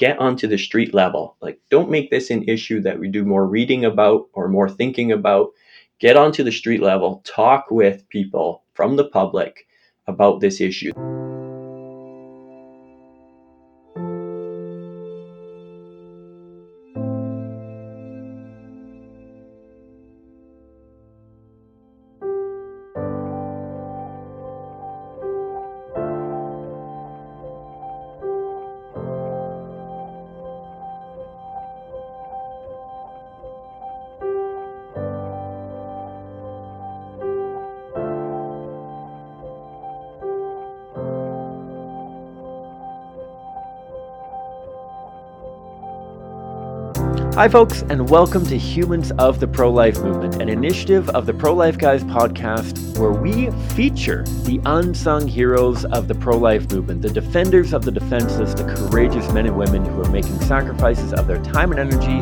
get onto the street level. Like, don't make this an issue that we do more reading about or more thinking about. Get onto the street level, talk with people from the public about this issue. Hi, folks, and welcome to Humans of the Pro Life Movement, an initiative of the Pro Life Guys podcast where we feature the unsung heroes of the pro life movement, the defenders of the defenseless, the courageous men and women who are making sacrifices of their time and energy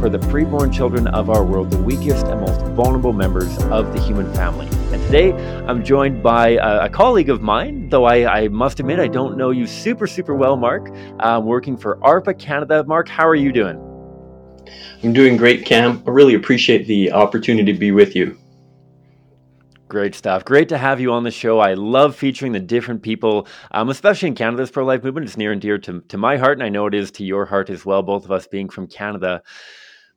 for the preborn children of our world, the weakest and most vulnerable members of the human family. And today I'm joined by a, a colleague of mine, though I, I, must admit I don't know you super, super well, Mark. I'm working for ARPA Canada. Mark, how are you doing? I'm doing great, Cam. I really appreciate the opportunity to be with you. Great stuff. Great to have you on the show. I love featuring the different people, um, especially in Canada's pro life movement. It's near and dear to, to my heart, and I know it is to your heart as well, both of us being from Canada.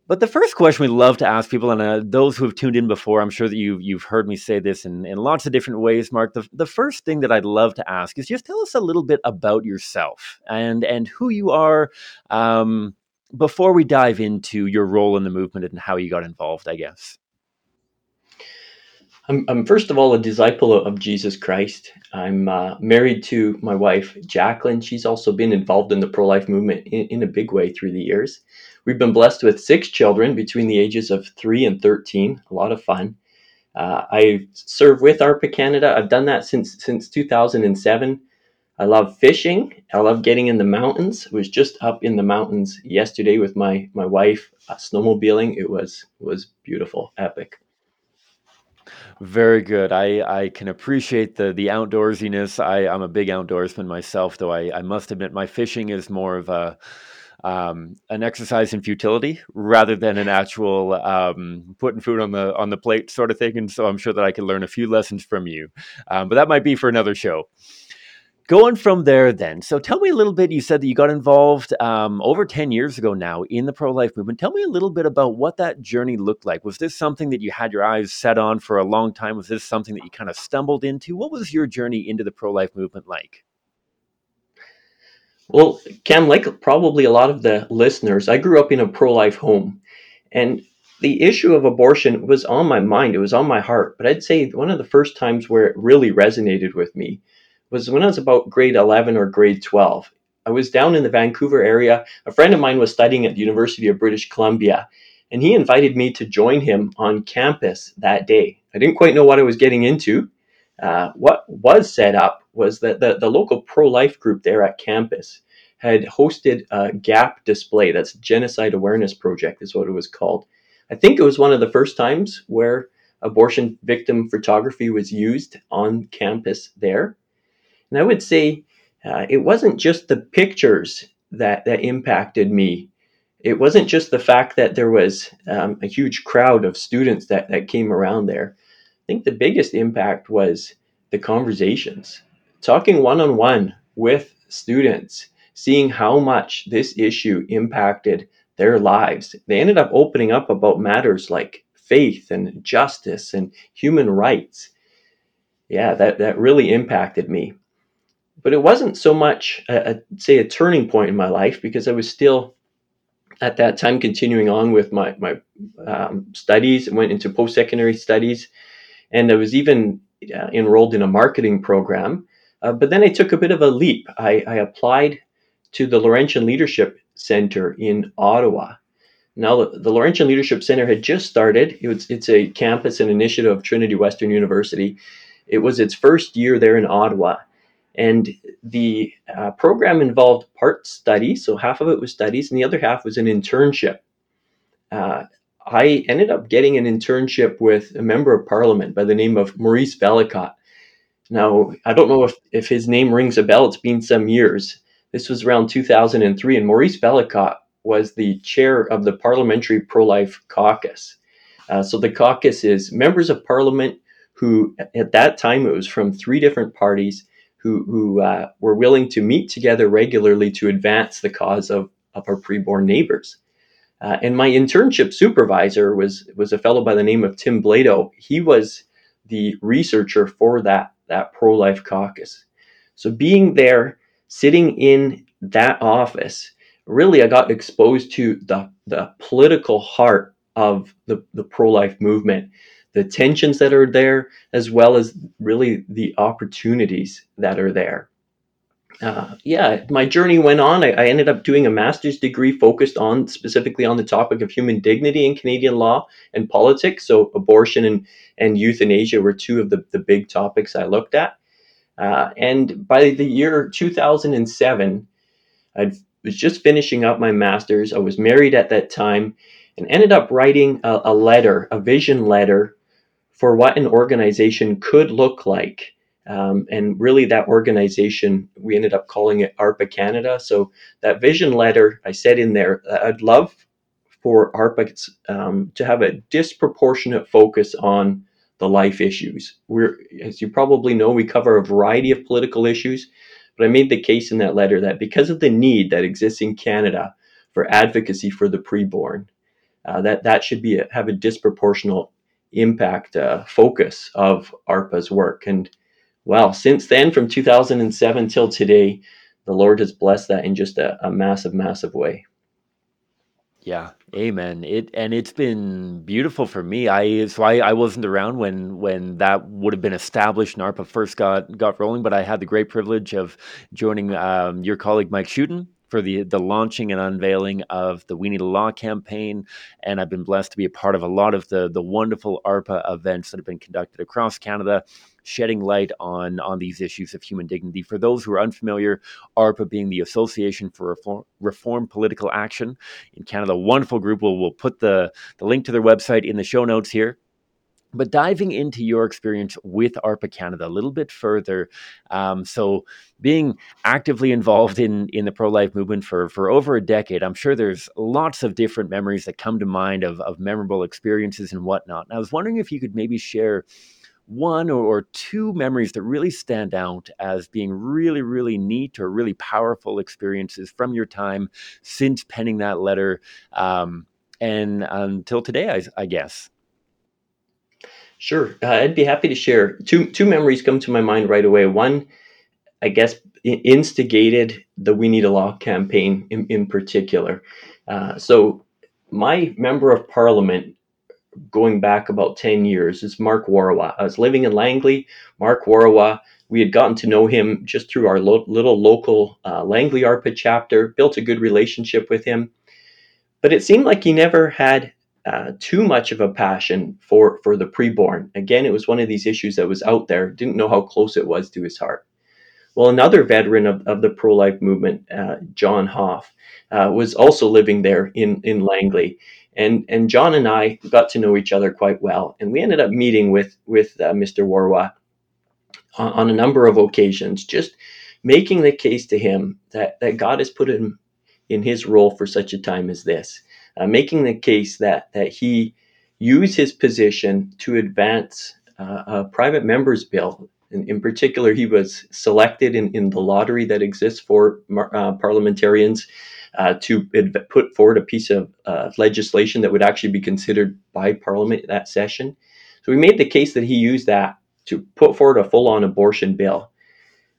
But the first question we love to ask people, and uh, those who have tuned in before, I'm sure that you, you've heard me say this in, in lots of different ways, Mark. The, the first thing that I'd love to ask is just tell us a little bit about yourself and, and who you are. Um, before we dive into your role in the movement and how you got involved, I guess. I'm, I'm first of all a disciple of Jesus Christ. I'm uh, married to my wife, Jacqueline. She's also been involved in the pro life movement in, in, a big way through the years. We've been blessed with six children between the ages of three and 13, a lot of fun. Uh, I serve with ARPA Canada. I've done that since since 2007. I love fishing. I love getting in the mountains. I was just up in the mountains yesterday with my my wife uh, snowmobiling. It was was beautiful, epic. Very good. I, I can appreciate the the outdoorsiness. I, I'm a big outdoorsman myself, though I, I must admit my fishing is more of a um, an exercise in futility rather than an actual um, putting food on the on the plate sort of thing. And so I'm sure that I can learn a few lessons from you. Um, but that might be for another show going from there then so tell me a little bit you said that you got involved um, over 10 years ago now in the pro-life movement. Tell me a little bit about what that journey looked like. Was this something that you had your eyes set on for a long time? Was this something that you kind of stumbled into? What was your journey into the pro-life movement like? Well cam like probably a lot of the listeners i grew up in a pro-life home and the issue of abortion was on my mind. It was on my heart but i'd say one of the first times where it really resonated with me was when I was about grade 11 or grade 12. I was down in the Vancouver area. A friend of mine was studying at the University of British Columbia, and he invited me to join him on campus that day. I didn't quite know what I was getting into. Uh, what was set up was that the, the local pro life group there at campus had hosted a GAP display. That's Genocide Awareness Project, is what it was called. I think it was one of the first times where abortion victim photography was used on campus there. And I would say uh, it wasn't just the pictures that, that impacted me. It wasn't just the fact that there was um, a huge crowd of students that, that came around there. I think the biggest impact was the conversations, talking one on one with students, seeing how much this issue impacted their lives. They ended up opening up about matters like faith and justice and human rights. Yeah, that, that really impacted me but it wasn't so much a, a, say a turning point in my life because I was still at that time continuing on with my my um, studies. I went into post secondary studies, and I was even uh, enrolled in a marketing program. Uh, but then I took a bit of a leap. I, I applied to the Laurentian Leadership Center in Ottawa. Now, the, Laurentian Leadership Center had just started. It was, it's a campus and initiative of Trinity Western University. It was its first year there in Ottawa and the uh, program involved part studies, so half of it was studies, and the other half was an internship. Uh, I ended up getting an internship with a member of parliament by the name of Maurice Vellacott. Now, I don't know if, if his name rings a bell, it's been some years, This was around 2003, and Maurice Vellacott was the chair of the Parliamentary Pro Life Caucus. Uh, so the caucus is members of parliament who, at that time, it was from three different parties who, who uh, were willing to meet together regularly to advance the cause of, of our preborn neighbors. Uh, and my internship supervisor was was a fellow by the name of Tim Blado. He was the researcher for that that pro life caucus. So being there, sitting in that office, really I got exposed to the the political heart of the, the pro life movement, the tensions that are there, as well as really the opportunities that are there uh, yeah, my journey went on. I, I, ended up doing a master's degree focused on specifically on the topic of human dignity in Canadian law and politics. So, abortion and, and euthanasia were two of the, the big topics I looked at. Uh, and by the year 2007, I was just finishing up my master's. I was married at that time and ended up writing a, a letter, a vision letter for what an organization could look like um, and really, that organization, we ended up calling it ARPA Canada. So, that vision letter, I said in there, I'd love for ARPA um, to have a disproportionate focus on the life issues. We're, as you probably know, we cover a variety of political issues, but I made the case in that letter that because of the need that exists in Canada for advocacy for the preborn, uh, that that should be a, have a disproportionate impact uh, focus of ARPA's work. And well, since then, from 2007 till today, the Lord has blessed that in just a, a massive, massive way. Yeah, amen. It and it's been beautiful for me. I so I, I wasn't around when when that would have been established and ARPA first got got rolling, but I had the great privilege of joining um, your colleague Mike Schouten for the the launching and unveiling of the We Need a Law campaign, and I've been blessed to be a part of a lot of the the wonderful ARPA events that have been conducted across Canada shedding light on on these issues of human dignity. For those who are unfamiliar, ARPA being the Association for Reform, Reform Political Action in Canada, wonderful group. We'll, we'll put the, the link to their website in the show notes here. But diving into your experience with ARPA Canada a little bit further, um, so being actively involved in in the pro life movement for for over a decade, I'm sure there's lots of different memories that come to mind of of memorable experiences and whatnot. And I was wondering if you could maybe share one or, two memories that really stand out as being really, really neat or really powerful experiences from your time since penning that letter um, and until today, I, I guess. Sure, uh, I'd be happy to share. Two two memories come to my mind right away. One, I guess, instigated the We Need a Law campaign in, in particular. Uh, so, my member of parliament going back about 10 years is Mark Warawa. I was living in Langley. Mark Warawa, we had gotten to know him just through our lo- little local uh, Langley ARPA chapter, built a good relationship with him. But it seemed like he never had uh, too much of a passion for, for the preborn. Again, it was one of these issues that was out there, didn't know how close it was to his heart. Well, another veteran of, of the pro life movement, uh, John Hoff, uh, was also living there in, in Langley. And, and John and I got to know each other quite well. And we ended up meeting with, with uh, Mr. Warawa on, on, a number of occasions, just making the case to him that, that God has put him in his role for such a time as this, uh, making the case that, that he used his position to advance uh, a private member's bill in, in particular, he was selected in, in the lottery that exists for uh, parliamentarians uh, to put forward a piece of uh, legislation that would actually be considered by Parliament that session. So we made the case that he used that to put forward a full-on abortion bill,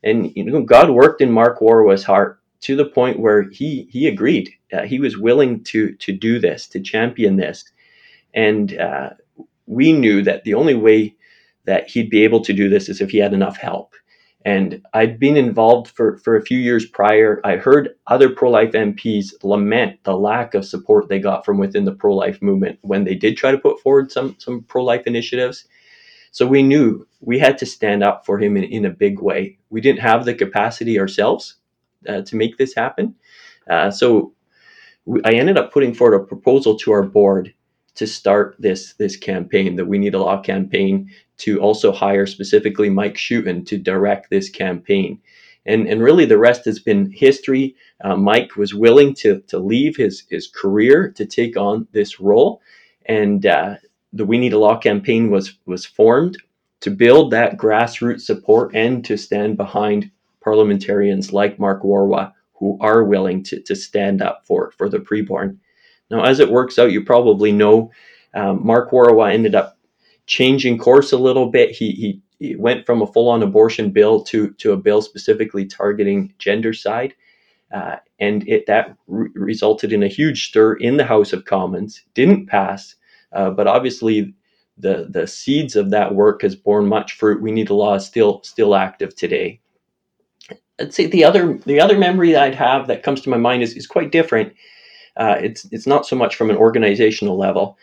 and you know God worked in Mark Warawa's heart to the point where he he agreed. Uh, he was willing to to do this, to champion this, and uh, we knew that the only way that he'd be able to do this is if he had enough help. And I'd been involved for, for a few years prior. I heard other pro life MPs lament the lack of support they got from within the pro life movement when they did try to put forward some, some pro life initiatives. So we knew we had to stand up for him in, in a big way. We didn't have the capacity ourselves uh, to make this happen. Uh, so I ended up putting forward a proposal to our board to start this this campaign, the We Need a Law campaign, to also hire specifically Mike Schouten to direct this campaign. and and really the rest has been history. Uh, Mike was willing to to leave his his career to take on this role, and uh, the We Need a Law campaign was was formed to build that grassroots support and to stand behind parliamentarians like Mark Warawa who are willing to to stand up for for the preborn. Now, as it works out, you probably know um, Mark Warawa ended up changing course a little bit. He he it went from a full-on abortion bill to to a bill specifically targeting gendercide, uh, and it that re- resulted in a huge stir in the House of Commons. Didn't pass, uh, but obviously the the seeds of that work has borne much fruit. We need a law still still active today. I'd say the other the other memory that I'd have that comes to my mind is, is quite different. Uh, it's it's not so much from an organizational level.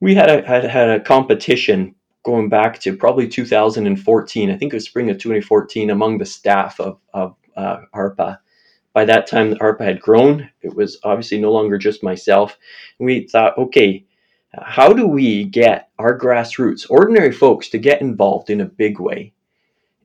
We had a had, had a competition going back to probably 2014. I think it was spring of 2014 among the staff of, of uh, ARPA. By that time, ARPA had grown. It was obviously no longer just myself. We thought, okay, how do we get our grassroots, ordinary folks, to get involved in a big way?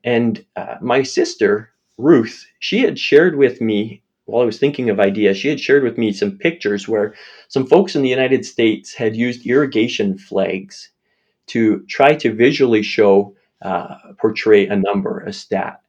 And uh, my sister, Ruth, she had shared with me while I was thinking of ideas, she had shared with me some pictures where some folks in the United States had used irrigation flags to try to visually show, uh, portray a number, a stat.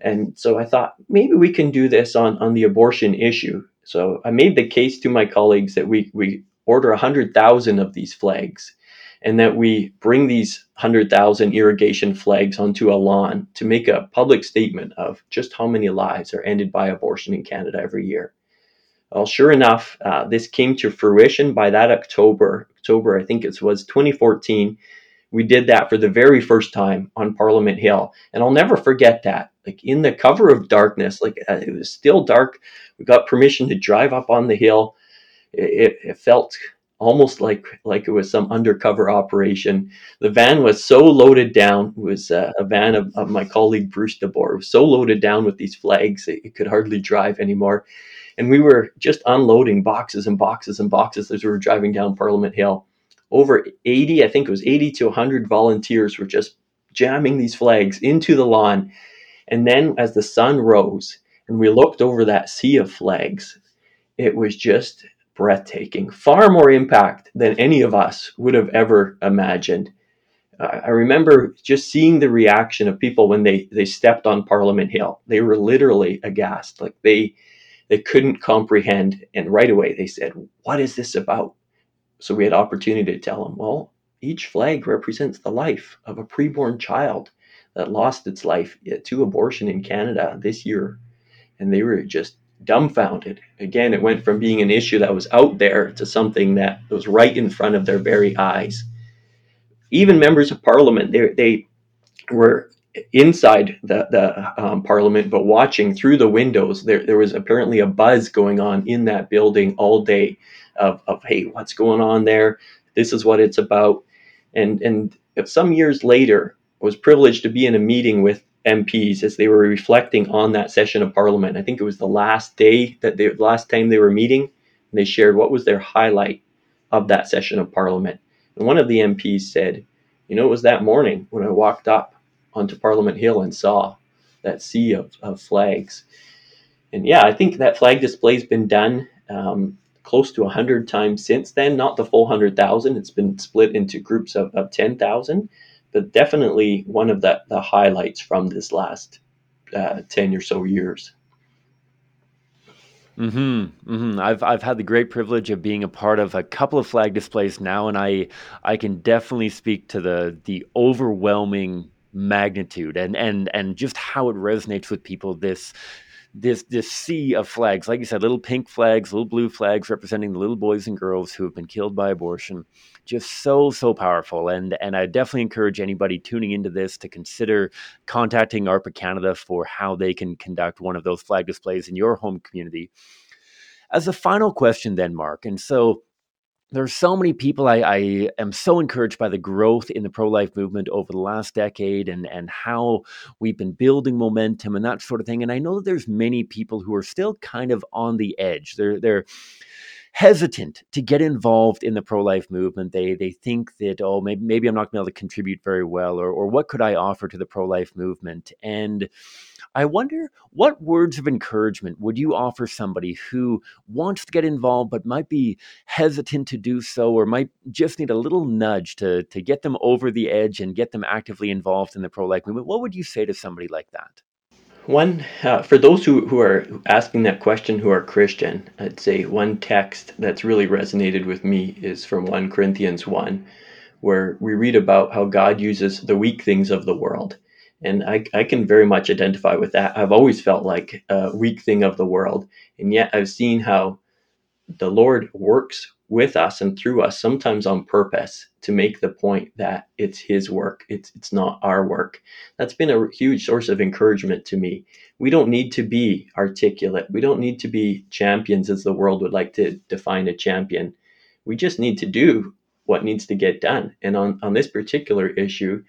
And so I thought maybe we can do this on, on the abortion issue. So I made the case to my colleagues that we, we order 100,000 of these flags and that we bring these 100,000 irrigation flags onto a lawn to make a public statement of just how many lives are ended by abortion in Canada every year. Well, sure enough, uh, this came to fruition by that October. October, I think it was 2014. We did that for the very first time on Parliament Hill, and I'll never forget that. Like in the cover of darkness, like uh, it was still dark. We got permission to drive up on the hill. It, it, felt almost like like it was some undercover operation. The van was so loaded down. It was uh, a van of, of, my colleague Bruce DeBoer. It was so loaded down with these flags it, it could hardly drive anymore and we were just unloading boxes and boxes and boxes as we were driving down Parliament Hill. Over 80, I think it was 80 to 100 volunteers were just jamming these flags into the lawn. And then as the sun rose and we looked over that sea of flags, it was just breathtaking, far more impact than any of us would have ever imagined. Uh, I remember just seeing the reaction of people when they, they stepped on Parliament Hill. They were literally aghast. Like they they couldn't comprehend. And right away they said, What is this about? So we had opportunity to tell them, Well, each flag represents the life of a preborn child that lost its life to abortion in Canada this year. And they were just dumbfounded. Again, it went from being an issue that was out there to something that was right in front of their very eyes. Even members of parliament, they, they were inside the, the um, parliament, but watching through the windows, there, there was apparently a buzz going on in that building all day of, of, hey, what's going on there? This is what it's about. And, and some years later, I was privileged to be in a meeting with MPs as they were reflecting on that session of parliament. I think it was the last day that they, the last time they were meeting, and they shared what was their highlight of that session of parliament. And one of the MPs said, you know, it was that morning when I walked up onto Parliament Hill and saw that sea of, of flags. And yeah, I think that flag display's been done um, close to 100 times since then. Not the full 100,000, it's been split into groups of, of 10,000, but definitely one of the, the highlights from this last uh, 10 or so years. hmm hmm I've I've had the great privilege of being a part of a couple of flag displays now, and I I can definitely speak to the the overwhelming magnitude and and and just how it resonates with people this this this sea of flags like you said little pink flags little blue flags representing the little boys and girls who have been killed by abortion. Just so so powerful and and i definitely encourage anybody tuning into this to consider contacting arpa canada for how they can conduct one of those flag displays in your home community. As a final question then mark and so there's so many people I, I, am so encouraged by the growth in the pro-life movement over the last decade and and how we've been building momentum and that sort of thing and i know that there's many people who are still kind of on the edge. They're they're hesitant to get involved in the pro-life movement. They they think that oh maybe maybe I'm not going to be able to contribute very well, or or what could I offer to the pro-life movement? And I wonder what words of encouragement would you offer somebody who wants to get involved but might be hesitant to do so, or might just need a little nudge to to get them over the edge and get them actively involved in the pro-life movement? What would you say to somebody like that? One, uh, for those who, who are asking that question who are Christian, I'd say one text that's really resonated with me is from 1 Corinthians 1, where we read about how God uses the weak things of the world. And I, I can very much identify with that. I've always felt like a weak thing of the world. And yet I've seen how the Lord works with us and through us, sometimes on purpose, to make the point that it's His work. It's it's not our work. That's been a huge source of encouragement to me. We don't need to be articulate. We don't need to be champions, as the world would like to define a champion. We just need to do what needs to get done. And on on this particular issue,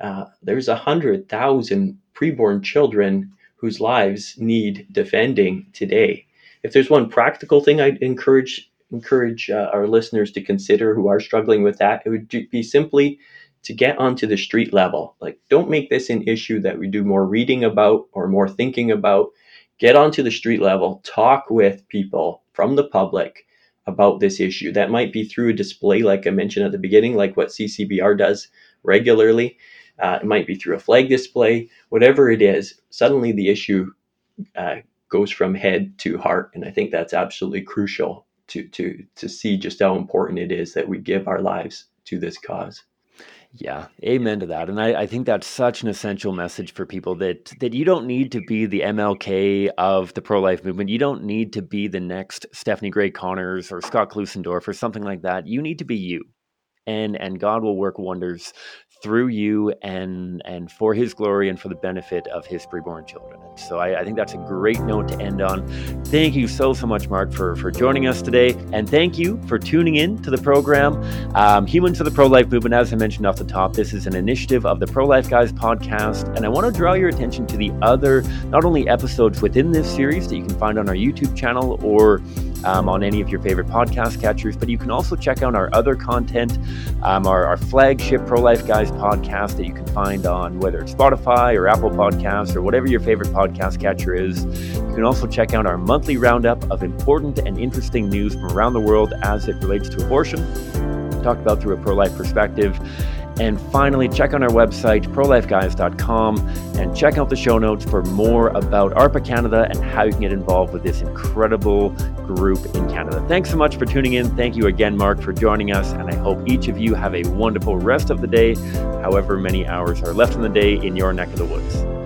uh, there's a hundred thousand preborn children whose lives need defending today if there's one practical thing I'd encourage encourage uh, our listeners to consider who are struggling with that, it would be simply to get onto the street level. Like, don't make this an issue that we do more reading about or more thinking about. Get onto the street level, talk with people from the public about this issue. That might be through a display, like I mentioned at the beginning, like what CCBR does regularly. Uh, it might be through a flag display, whatever it is. Suddenly, the issue uh, goes from head to heart, and I think that's absolutely crucial to to to see just how important it is that we give our lives to this cause. Yeah, amen to that. And I, I, think that's such an essential message for people that that you don't need to be the MLK of the pro life movement. You don't need to be the next Stephanie Gray Connors or Scott Klusendorf or something like that. You need to be you. And and God will work wonders through you and and for his glory and for the benefit of his preborn children. And so I, I, think that's a great note to end on. Thank you so so much, Mark, for for joining us today, and thank you for tuning in to the program. Um, Humans for the Pro Life Movement, as I mentioned off the top, this is an initiative of the Pro Life Guys podcast, and I want to draw your attention to the other not only episodes within this series that you can find on our YouTube channel or um, on any of your favorite podcast catchers, but you can also check out our other content, um, our, our flagship Pro Life Guys podcast that you can find on whether it's Spotify or Apple Podcasts or whatever your favorite podcast catcher is. You can also check out our monthly roundup of important and interesting news from around the world as it relates to abortion, talked about through a pro life perspective. And finally, check on our website, prolifeguys.com, and check out the show notes for more about ARPA Canada and how you can get involved with this incredible group in Canada. Thanks so much for tuning in. Thank you again, Mark, for joining us. And I hope each of you have a wonderful rest of the day, however many hours are left in the day in your neck of the woods.